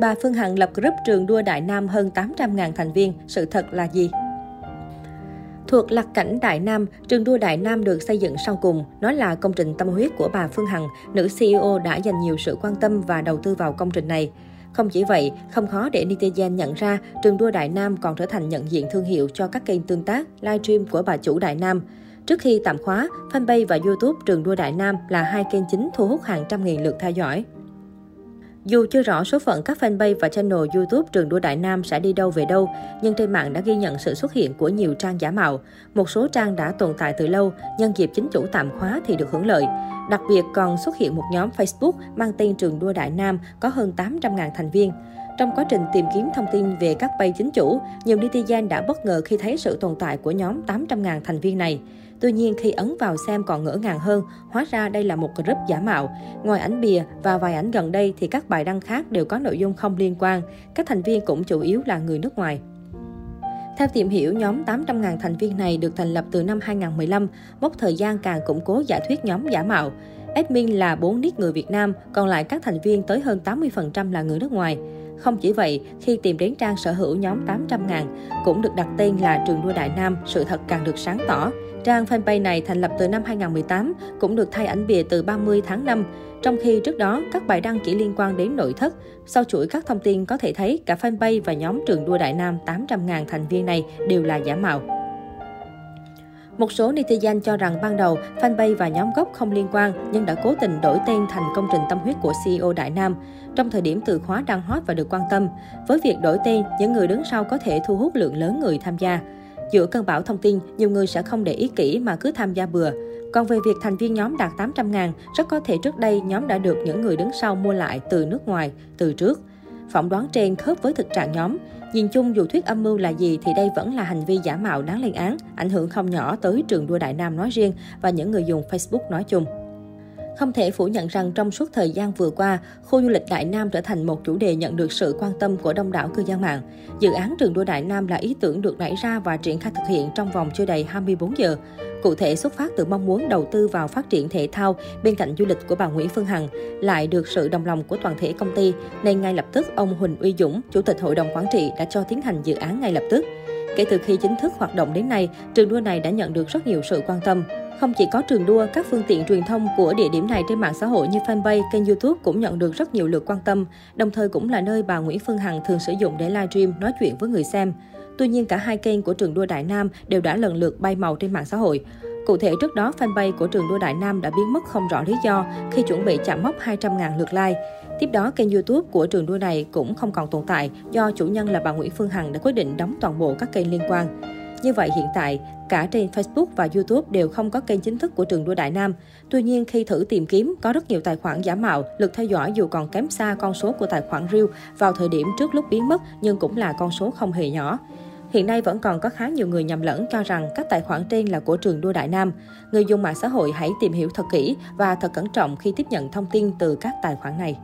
Bà Phương Hằng lập group trường đua Đại Nam hơn 800.000 thành viên, sự thật là gì? Thuộc lạc cảnh Đại Nam, trường đua Đại Nam được xây dựng sau cùng. Nó là công trình tâm huyết của bà Phương Hằng, nữ CEO đã dành nhiều sự quan tâm và đầu tư vào công trình này. Không chỉ vậy, không khó để netizen nhận ra trường đua Đại Nam còn trở thành nhận diện thương hiệu cho các kênh tương tác, livestream của bà chủ Đại Nam. Trước khi tạm khóa, fanpage và YouTube trường đua Đại Nam là hai kênh chính thu hút hàng trăm nghìn lượt theo dõi. Dù chưa rõ số phận các fanpage và channel YouTube Trường Đua Đại Nam sẽ đi đâu về đâu, nhưng trên mạng đã ghi nhận sự xuất hiện của nhiều trang giả mạo. Một số trang đã tồn tại từ lâu, nhân dịp chính chủ tạm khóa thì được hưởng lợi. Đặc biệt còn xuất hiện một nhóm Facebook mang tên Trường Đua Đại Nam có hơn 800.000 thành viên. Trong quá trình tìm kiếm thông tin về các bay chính chủ, nhiều netizen đã bất ngờ khi thấy sự tồn tại của nhóm 800.000 thành viên này. Tuy nhiên, khi ấn vào xem còn ngỡ ngàng hơn, hóa ra đây là một group giả mạo. Ngoài ảnh bìa và vài ảnh gần đây thì các bài đăng khác đều có nội dung không liên quan. Các thành viên cũng chủ yếu là người nước ngoài. Theo tìm hiểu, nhóm 800.000 thành viên này được thành lập từ năm 2015, mốc thời gian càng củng cố giả thuyết nhóm giả mạo. Admin là 4 nick người Việt Nam, còn lại các thành viên tới hơn 80% là người nước ngoài. Không chỉ vậy, khi tìm đến trang sở hữu nhóm 800.000 cũng được đặt tên là Trường đua Đại Nam, sự thật càng được sáng tỏ. Trang fanpage này thành lập từ năm 2018, cũng được thay ảnh bìa từ 30 tháng 5. Trong khi trước đó, các bài đăng chỉ liên quan đến nội thất. Sau chuỗi các thông tin có thể thấy cả fanpage và nhóm Trường đua Đại Nam 800.000 thành viên này đều là giả mạo. Một số netizen cho rằng ban đầu fanpage và nhóm gốc không liên quan nhưng đã cố tình đổi tên thành công trình tâm huyết của CEO Đại Nam. Trong thời điểm từ khóa đang hot và được quan tâm, với việc đổi tên, những người đứng sau có thể thu hút lượng lớn người tham gia. Giữa cơn bão thông tin, nhiều người sẽ không để ý kỹ mà cứ tham gia bừa. Còn về việc thành viên nhóm đạt 800 ngàn, rất có thể trước đây nhóm đã được những người đứng sau mua lại từ nước ngoài, từ trước. Phỏng đoán trên khớp với thực trạng nhóm. Nhìn chung dù thuyết âm mưu là gì thì đây vẫn là hành vi giả mạo đáng lên án, ảnh hưởng không nhỏ tới trường đua Đại Nam nói riêng và những người dùng Facebook nói chung. Không thể phủ nhận rằng trong suốt thời gian vừa qua, khu du lịch Đại Nam trở thành một chủ đề nhận được sự quan tâm của đông đảo cư dân mạng. Dự án trường đua Đại Nam là ý tưởng được nảy ra và triển khai thực hiện trong vòng chưa đầy 24 giờ. Cụ thể xuất phát từ mong muốn đầu tư vào phát triển thể thao bên cạnh du lịch của bà Nguyễn Phương Hằng, lại được sự đồng lòng của toàn thể công ty, nên ngay lập tức ông Huỳnh Uy Dũng, Chủ tịch Hội đồng Quản trị đã cho tiến hành dự án ngay lập tức. Kể từ khi chính thức hoạt động đến nay, trường đua này đã nhận được rất nhiều sự quan tâm. Không chỉ có trường đua, các phương tiện truyền thông của địa điểm này trên mạng xã hội như fanpage, kênh YouTube cũng nhận được rất nhiều lượt quan tâm, đồng thời cũng là nơi bà Nguyễn Phương Hằng thường sử dụng để livestream nói chuyện với người xem. Tuy nhiên, cả hai kênh của trường đua Đại Nam đều đã lần lượt bay màu trên mạng xã hội. Cụ thể trước đó, fanpage của trường đua Đại Nam đã biến mất không rõ lý do khi chuẩn bị chạm mốc 200.000 lượt like. Tiếp đó, kênh YouTube của trường đua này cũng không còn tồn tại do chủ nhân là bà Nguyễn Phương Hằng đã quyết định đóng toàn bộ các kênh liên quan. Như vậy hiện tại, cả trên Facebook và YouTube đều không có kênh chính thức của trường đua Đại Nam. Tuy nhiên, khi thử tìm kiếm, có rất nhiều tài khoản giả mạo, lượt theo dõi dù còn kém xa con số của tài khoản real vào thời điểm trước lúc biến mất nhưng cũng là con số không hề nhỏ. Hiện nay vẫn còn có khá nhiều người nhầm lẫn cho rằng các tài khoản trên là của trường đua Đại Nam. Người dùng mạng xã hội hãy tìm hiểu thật kỹ và thật cẩn trọng khi tiếp nhận thông tin từ các tài khoản này.